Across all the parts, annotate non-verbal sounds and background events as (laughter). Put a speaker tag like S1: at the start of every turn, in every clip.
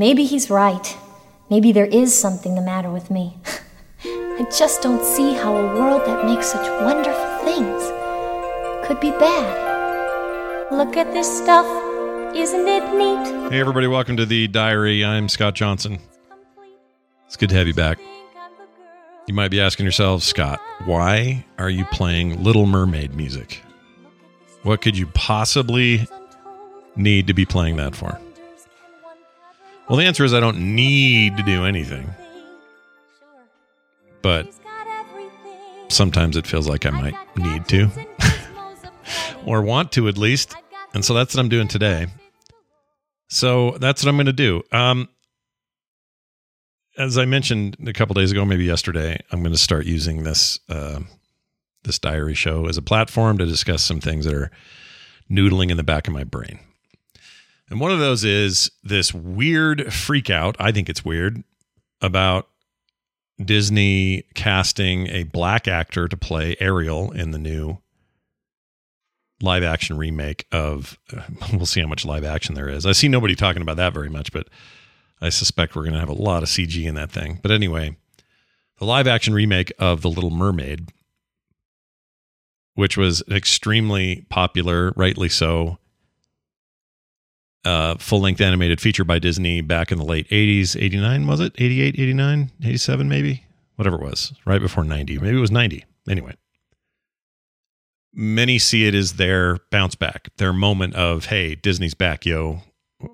S1: Maybe he's right. Maybe there is something the matter with me. (laughs) I just don't see how a world that makes such wonderful things could be bad. Look at this stuff. Isn't it neat?
S2: Hey, everybody, welcome to the diary. I'm Scott Johnson. It's good to have you back. You might be asking yourself, Scott, why are you playing Little Mermaid music? What could you possibly need to be playing that for? Well, the answer is I don't need to do anything. But sometimes it feels like I might need to, (laughs) or want to at least. And so that's what I'm doing today. So that's what I'm going to do. Um, as I mentioned a couple days ago, maybe yesterday, I'm going to start using this uh, this diary show as a platform to discuss some things that are noodling in the back of my brain. And one of those is this weird freak out. I think it's weird about Disney casting a black actor to play Ariel in the new live action remake of. (laughs) We'll see how much live action there is. I see nobody talking about that very much, but I suspect we're going to have a lot of CG in that thing. But anyway, the live action remake of The Little Mermaid, which was extremely popular, rightly so, uh, full length animated feature by Disney back in the late 80s, 89, was it? 88, 89, 87, maybe? Whatever it was, right before 90. Maybe it was 90. Anyway, many see it as their bounce back, their moment of, hey, Disney's back, yo.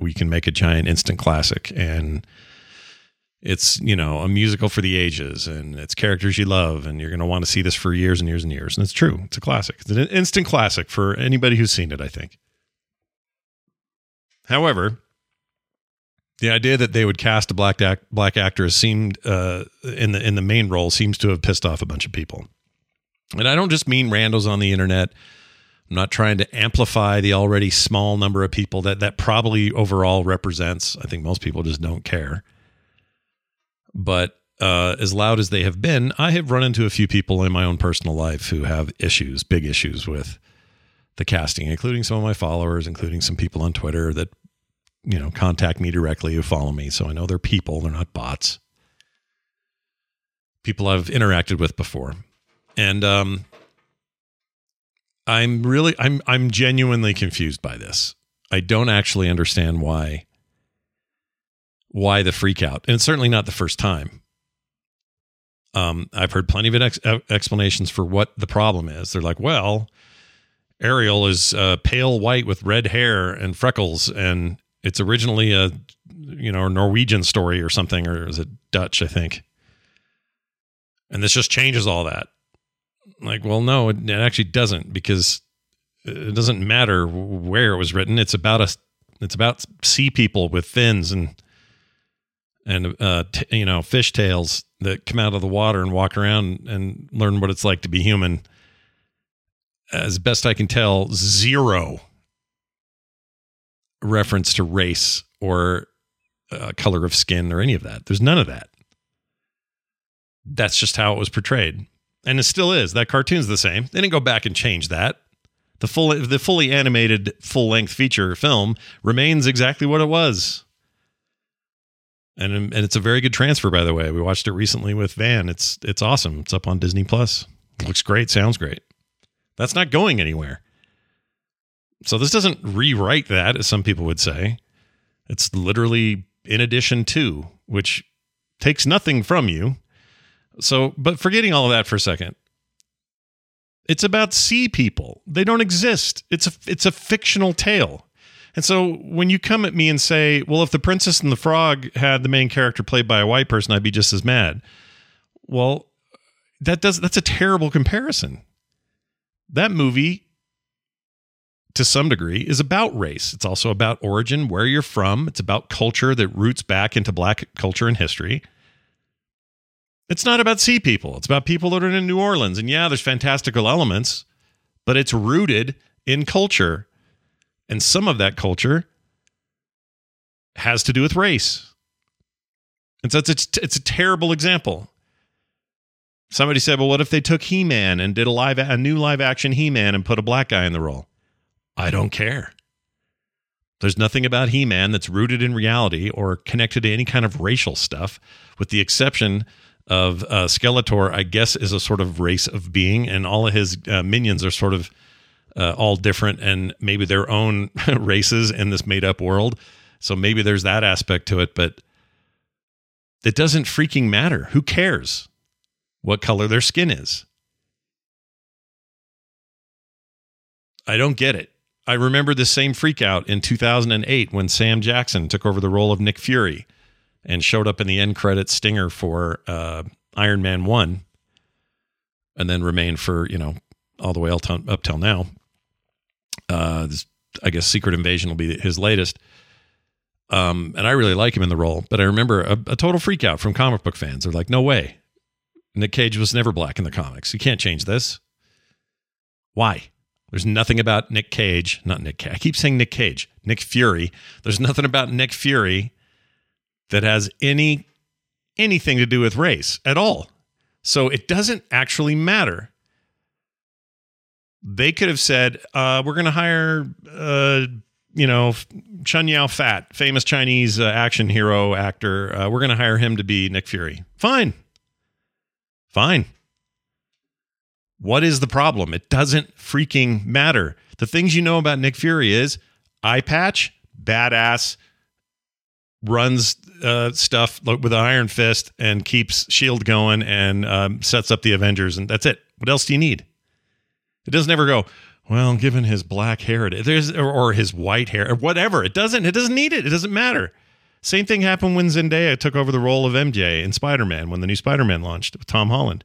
S2: We can make a giant instant classic. And it's, you know, a musical for the ages and it's characters you love. And you're going to want to see this for years and years and years. And it's true. It's a classic. It's an instant classic for anybody who's seen it, I think. However, the idea that they would cast a black act, black actress seemed uh, in the in the main role seems to have pissed off a bunch of people. And I don't just mean randos on the internet. I'm not trying to amplify the already small number of people that that probably overall represents. I think most people just don't care. But uh, as loud as they have been, I have run into a few people in my own personal life who have issues, big issues with the casting, including some of my followers, including some people on Twitter that you know contact me directly who follow me, so I know they're people; they're not bots. People I've interacted with before, and um, I'm really, I'm, I'm genuinely confused by this. I don't actually understand why, why the freak out, and it's certainly not the first time. Um, I've heard plenty of ex- explanations for what the problem is. They're like, well, Ariel is uh, pale white with red hair and freckles, and it's originally a you know Norwegian story or something, or is it Dutch? I think. And this just changes all that. Like, well, no, it, it actually doesn't because it doesn't matter where it was written. It's about a, it's about sea people with fins and and uh, t- you know fish tails that come out of the water and walk around and learn what it's like to be human as best I can tell, zero reference to race or uh, color of skin or any of that. There's none of that. That's just how it was portrayed. And it still is. That cartoon's the same. They didn't go back and change that. The full the fully animated full length feature film remains exactly what it was. And and it's a very good transfer by the way. We watched it recently with Van. It's it's awesome. It's up on Disney Plus. Looks great, sounds great. That's not going anywhere. So this doesn't rewrite that, as some people would say. It's literally in addition to, which takes nothing from you. So, but forgetting all of that for a second, it's about sea people. They don't exist. It's a it's a fictional tale. And so when you come at me and say, "Well, if the Princess and the Frog had the main character played by a white person, I'd be just as mad." Well, that does that's a terrible comparison that movie to some degree is about race. It's also about origin, where you're from. It's about culture that roots back into black culture and history. It's not about sea people. It's about people that are in New Orleans. And yeah, there's fantastical elements, but it's rooted in culture. And some of that culture has to do with race. And so it's, it's, it's a terrible example. Somebody said, "Well, what if they took He-Man and did a live a new live action He-Man and put a black guy in the role?" I don't care. There's nothing about He Man that's rooted in reality or connected to any kind of racial stuff, with the exception of uh, Skeletor, I guess, is a sort of race of being, and all of his uh, minions are sort of uh, all different and maybe their own (laughs) races in this made up world. So maybe there's that aspect to it, but it doesn't freaking matter. Who cares what color their skin is? I don't get it. I remember the same freak out in 2008 when Sam Jackson took over the role of Nick Fury and showed up in the end credit stinger for uh, Iron Man 1 and then remained for, you know, all the way up till, now. Uh, this, I guess Secret Invasion will be his latest. Um, and I really like him in the role, but I remember a, a total freak out from comic book fans. They're like, no way. Nick Cage was never black in the comics. You can't change this. Why? There's nothing about Nick Cage, not Nick Cage. I keep saying Nick Cage, Nick Fury. There's nothing about Nick Fury that has any anything to do with race at all. So it doesn't actually matter. They could have said, uh, "We're going to hire, uh, you know, Chow Yun-Fat, famous Chinese uh, action hero actor. Uh, we're going to hire him to be Nick Fury." Fine, fine. What is the problem? It doesn't freaking matter. The things you know about Nick Fury is eye patch, badass, runs uh, stuff with an iron fist and keeps Shield going and um, sets up the Avengers, and that's it. What else do you need? It doesn't ever go. Well, given his black hair, there's or, or his white hair, or whatever. It doesn't. It doesn't need it. It doesn't matter. Same thing happened when Zendaya took over the role of MJ in Spider Man when the new Spider Man launched with Tom Holland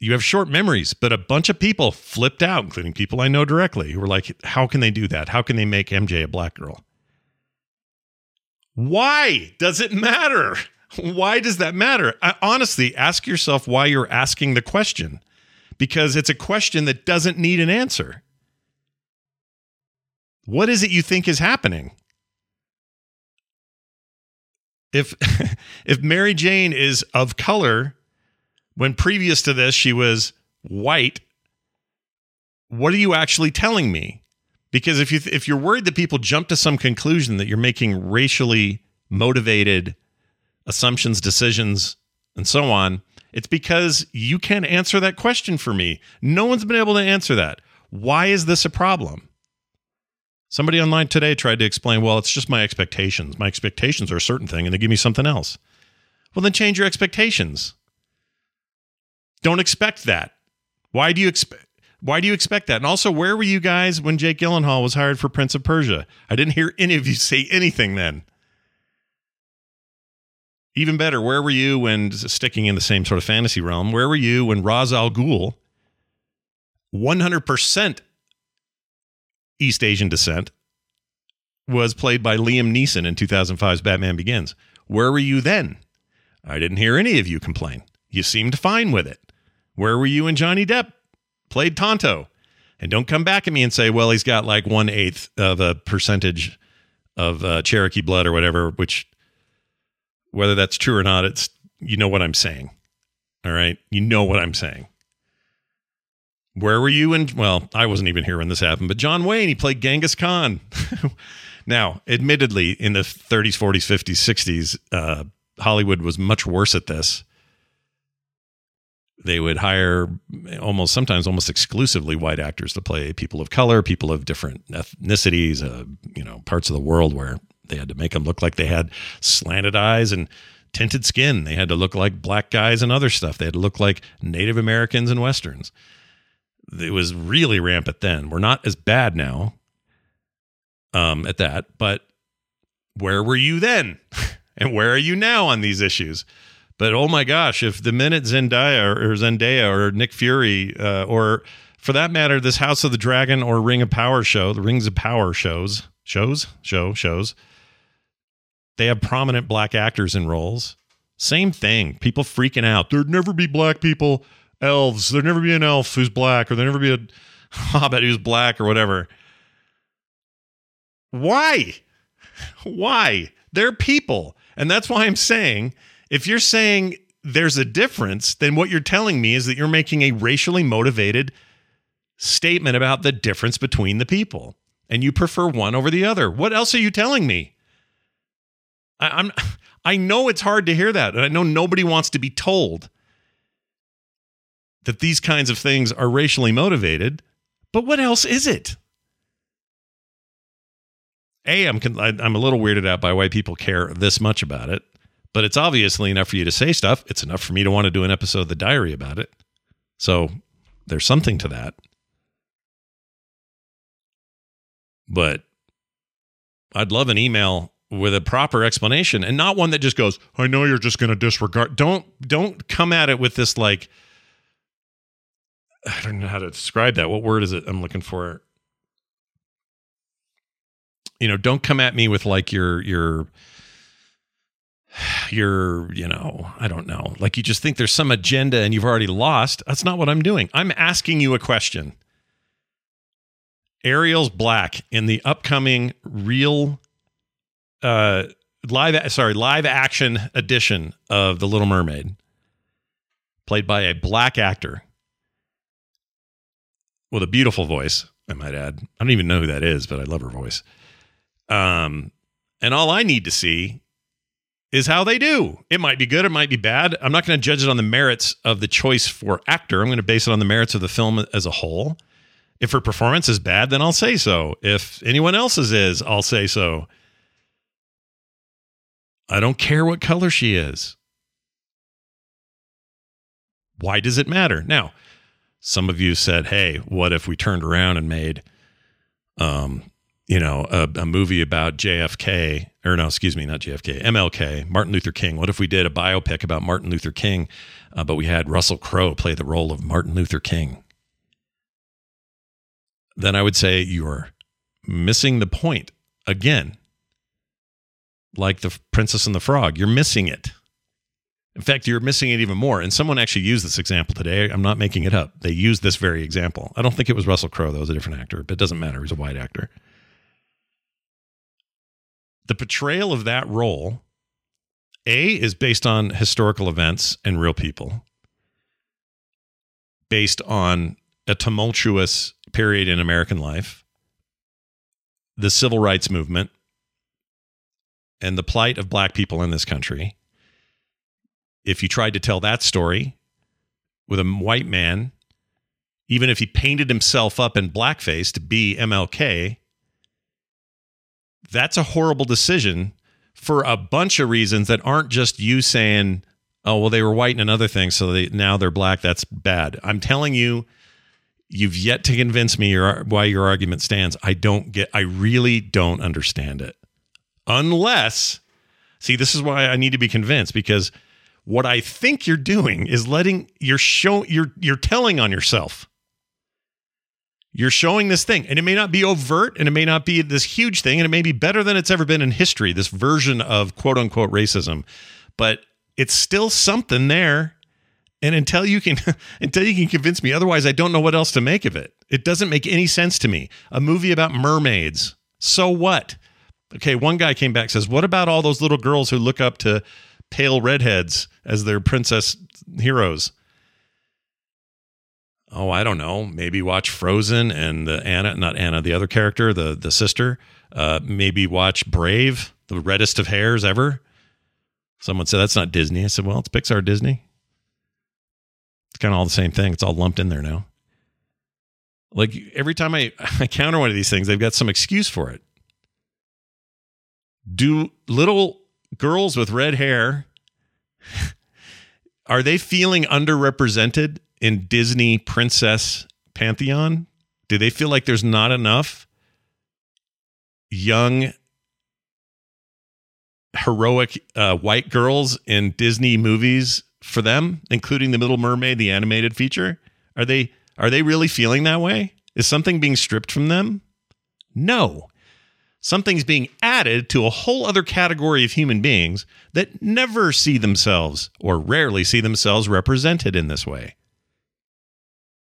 S2: you have short memories, but a bunch of people flipped out, including people I know directly, who were like, How can they do that? How can they make MJ a black girl? Why does it matter? Why does that matter? I, honestly, ask yourself why you're asking the question because it's a question that doesn't need an answer. What is it you think is happening? If (laughs) if Mary Jane is of color, when previous to this she was white what are you actually telling me? Because if you if you're worried that people jump to some conclusion that you're making racially motivated assumptions decisions and so on it's because you can't answer that question for me. No one's been able to answer that. Why is this a problem? Somebody online today tried to explain well it's just my expectations. My expectations are a certain thing and they give me something else. Well then change your expectations don't expect that. Why do you expect? Why do you expect that? And also, where were you guys when Jake Gyllenhaal was hired for Prince of Persia? I didn't hear any of you say anything then. Even better, where were you when sticking in the same sort of fantasy realm? Where were you when Ra's al Ghul, 100% East Asian descent, was played by Liam Neeson in 2005's Batman Begins? Where were you then? I didn't hear any of you complain. You seemed fine with it. Where were you when Johnny Depp played Tonto? And don't come back at me and say, well, he's got like one eighth of a percentage of uh, Cherokee blood or whatever, which, whether that's true or not, it's, you know what I'm saying. All right. You know what I'm saying. Where were you in? Well, I wasn't even here when this happened, but John Wayne, he played Genghis Khan. (laughs) now, admittedly, in the 30s, 40s, 50s, 60s, uh, Hollywood was much worse at this they would hire almost sometimes almost exclusively white actors to play people of color, people of different ethnicities, uh, you know, parts of the world where they had to make them look like they had slanted eyes and tinted skin. They had to look like black guys and other stuff. They had to look like Native Americans and Westerns. It was really rampant then. We're not as bad now um, at that, but where were you then? (laughs) and where are you now on these issues? But oh my gosh, if the minute Zendaya or Zendaya or Nick Fury uh, or for that matter, this House of the Dragon or Ring of Power show, the Rings of Power shows, shows, show, shows, they have prominent black actors in roles. Same thing. People freaking out. There'd never be black people, elves. There'd never be an elf who's black, or there'd never be a (laughs) hobbit who's black, or whatever. Why? (laughs) Why? They're people. And that's why I'm saying if you're saying there's a difference, then what you're telling me is that you're making a racially motivated statement about the difference between the people. and you prefer one over the other. What else are you telling me? I, I'm (laughs) I know it's hard to hear that, and I know nobody wants to be told that these kinds of things are racially motivated. But what else is it? A, I'm I'm a little weirded out by why people care this much about it, but it's obviously enough for you to say stuff. It's enough for me to want to do an episode of the diary about it. So there's something to that. But I'd love an email with a proper explanation and not one that just goes, "I know you're just going to disregard." Don't don't come at it with this like I don't know how to describe that. What word is it I'm looking for? You know, don't come at me with like your your (sighs) your, you know, I don't know. Like you just think there's some agenda and you've already lost. That's not what I'm doing. I'm asking you a question. Ariel's black in the upcoming real uh live sorry, live action edition of The Little Mermaid played by a black actor with a beautiful voice, I might add. I don't even know who that is, but I love her voice. Um, and all I need to see is how they do. It might be good, it might be bad. I'm not going to judge it on the merits of the choice for actor. I'm going to base it on the merits of the film as a whole. If her performance is bad, then I'll say so. If anyone else's is, I'll say so. I don't care what color she is. Why does it matter? Now, some of you said, "Hey, what if we turned around and made, um, you know, a, a, movie about JFK or no, excuse me, not JFK, MLK, Martin Luther King? What if we did a biopic about Martin Luther King, uh, but we had Russell Crowe play the role of Martin Luther King?" Then I would say you are missing the point again. Like the Princess and the Frog, you're missing it. In fact, you're missing it even more. And someone actually used this example today. I'm not making it up. They used this very example. I don't think it was Russell Crowe, that was a different actor, but it doesn't matter. He's a white actor. The portrayal of that role, A, is based on historical events and real people, based on a tumultuous period in American life, the civil rights movement, and the plight of black people in this country. If you tried to tell that story with a white man, even if he painted himself up in blackface to be MLK, that's a horrible decision for a bunch of reasons that aren't just you saying, "Oh, well, they were white and another thing, so they, now they're black." That's bad. I'm telling you, you've yet to convince me your, why your argument stands. I don't get. I really don't understand it, unless. See, this is why I need to be convinced because what I think you're doing is letting you're show you're you're telling on yourself. You're showing this thing, and it may not be overt, and it may not be this huge thing, and it may be better than it's ever been in history. This version of quote unquote racism, but it's still something there. And until you can (laughs) until you can convince me otherwise, I don't know what else to make of it. It doesn't make any sense to me. A movie about mermaids. So what? Okay, one guy came back says, "What about all those little girls who look up to pale redheads as their princess heroes. Oh, I don't know. Maybe watch Frozen and the Anna, not Anna, the other character, the the sister. Uh, maybe watch Brave, the reddest of hairs ever. Someone said that's not Disney. I said, well, it's Pixar Disney. It's kind of all the same thing. It's all lumped in there now. Like every time I, (laughs) I counter one of these things, they've got some excuse for it. Do little girls with red hair (laughs) are they feeling underrepresented in Disney princess pantheon? Do they feel like there's not enough young heroic uh, white girls in Disney movies for them, including The Little Mermaid, the animated feature? Are they are they really feeling that way? Is something being stripped from them? No something's being added to a whole other category of human beings that never see themselves or rarely see themselves represented in this way.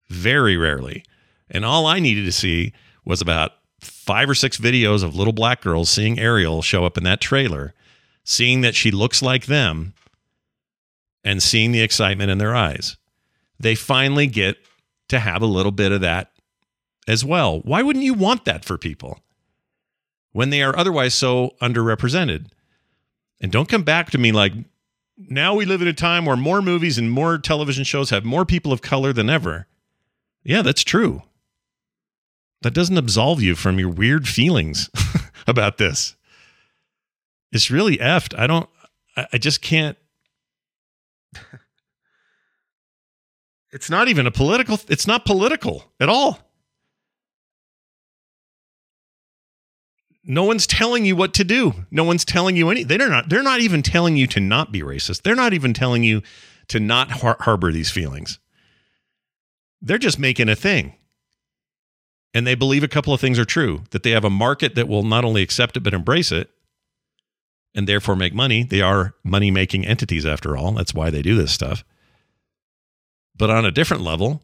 S2: Very rarely. And all I needed to see was about five or six videos of little black girls seeing Ariel show up in that trailer, seeing that she looks like them, and seeing the excitement in their eyes. They finally get to have a little bit of that as well. Why wouldn't you want that for people? when they are otherwise so underrepresented. And don't come back to me like, now we live in a time where more movies and more television shows have more people of color than ever. Yeah, that's true. That doesn't absolve you from your weird feelings (laughs) about this. It's really effed. I don't, I, just can't. (laughs) it's not even a political, it's not political at all. no one's telling you what to do. No one's telling you any. They're not. They're not even telling you to not be racist. They're not even telling you to not har- harbor these feelings. They're just making a thing, and they believe a couple of things are true. That they have a market that will not only accept it but embrace it, and therefore make money. They are money making entities after all. That's why they do this stuff. But on a different level,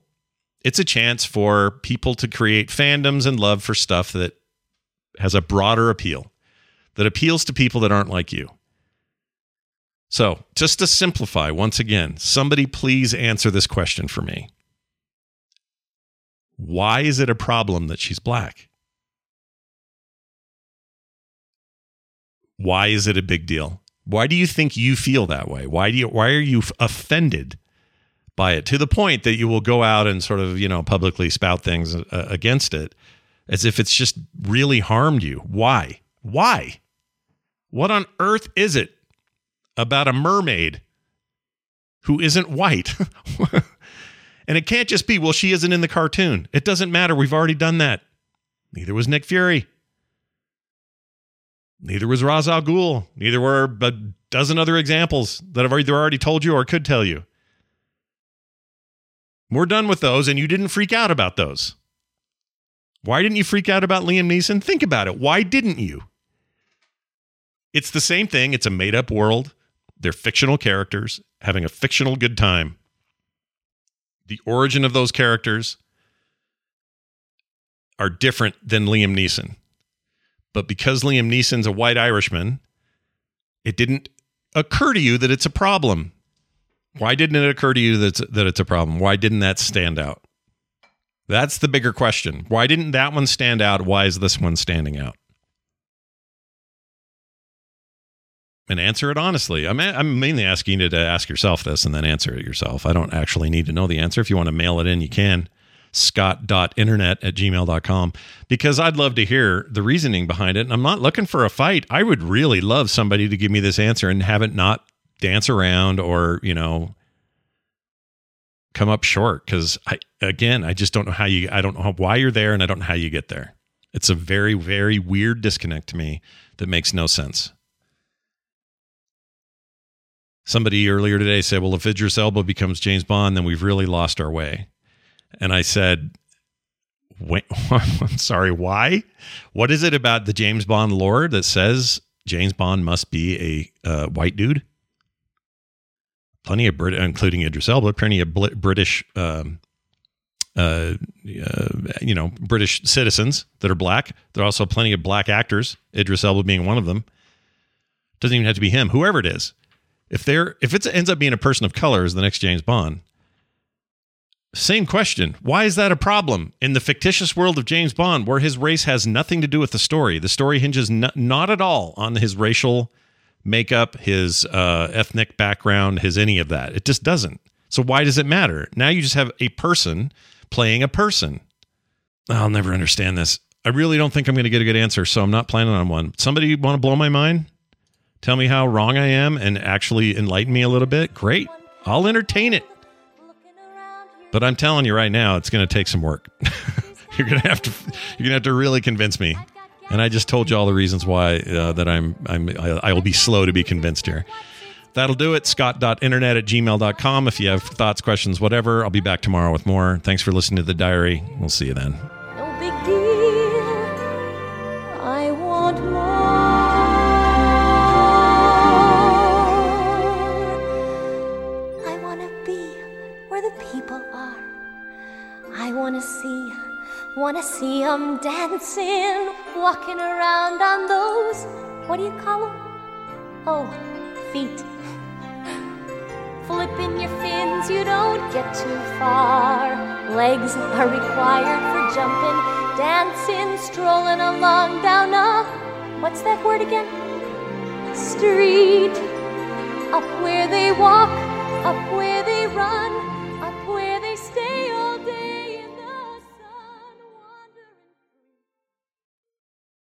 S2: it's a chance for people to create fandoms and love for stuff that has a broader appeal that appeals to people that aren't like you. So, just to simplify once again, somebody please answer this question for me. Why is it a problem that she's black? Why is it a big deal? Why do you think you feel that way? Why do you why are you offended by it to the point that you will go out and sort of, you know, publicly spout things uh, against it? as if it's just really harmed you. Why? Why? What on earth is it about a mermaid who isn't white? (laughs) and it can't just be, well, she isn't in the cartoon. It doesn't matter. We've already done that. Neither was Nick Fury. Neither was Ra's al Ghul. Neither were a dozen other examples that I've either already told you or could tell you. We're done with those, and you didn't freak out about those. Why didn't you freak out about Liam Neeson? Think about it. Why didn't you? It's the same thing. It's a made up world. They're fictional characters having a fictional good time. The origin of those characters are different than Liam Neeson. But because Liam Neeson's a white Irishman, it didn't occur to you that it's a problem. Why didn't it occur to you that it's, that it's a problem? Why didn't that stand out? That's the bigger question. Why didn't that one stand out? Why is this one standing out? And answer it honestly. I'm, I'm mainly asking you to ask yourself this and then answer it yourself. I don't actually need to know the answer. If you want to mail it in, you can. Scott.internet at gmail.com because I'd love to hear the reasoning behind it. And I'm not looking for a fight. I would really love somebody to give me this answer and have it not dance around or, you know, come up short because I again I just don't know how you I don't know why you're there and I don't know how you get there. It's a very very weird disconnect to me that makes no sense. Somebody earlier today said, "Well, if Idris Elba becomes James Bond, then we've really lost our way." And I said, Wait, (laughs) I'm sorry, why? What is it about the James Bond lore that says James Bond must be a uh, white dude? plenty of Brit, including Idris Elba, plenty of Bl- British, um, uh, uh, you know, British citizens that are black. There are also plenty of black actors. Idris Elba being one of them. Doesn't even have to be him. Whoever it is, if they're if it ends up being a person of color as the next James Bond. Same question. Why is that a problem in the fictitious world of James Bond, where his race has nothing to do with the story? The story hinges not at all on his racial makeup, his uh, ethnic background, his any of that. It just doesn't. So why does it matter? Now you just have a person playing a person. I'll never understand this. I really don't think I'm going to get a good answer, so I'm not planning on one. Somebody want to blow my mind? Tell me how wrong I am and actually enlighten me a little bit? Great. I'll entertain it. But I'm telling you right now, it's going to take some work. (laughs) you're going to have to you're going to have to really convince me and I just told you all the reasons why uh, that I'm, I'm, I will be slow to be convinced here. That'll do it. Scott.internet at gmail.com. If you have thoughts, questions, whatever, I'll be back tomorrow with more. Thanks for listening to the diary. We'll see you then.
S1: Where the people are. I want to see Wanna see 'em dancing, walking around on those, what do you call 'em? Oh, feet. (laughs) Flipping your fins, you don't get too far. Legs are required for jumping, dancing, strolling along down a what's that word again? Street, up where they walk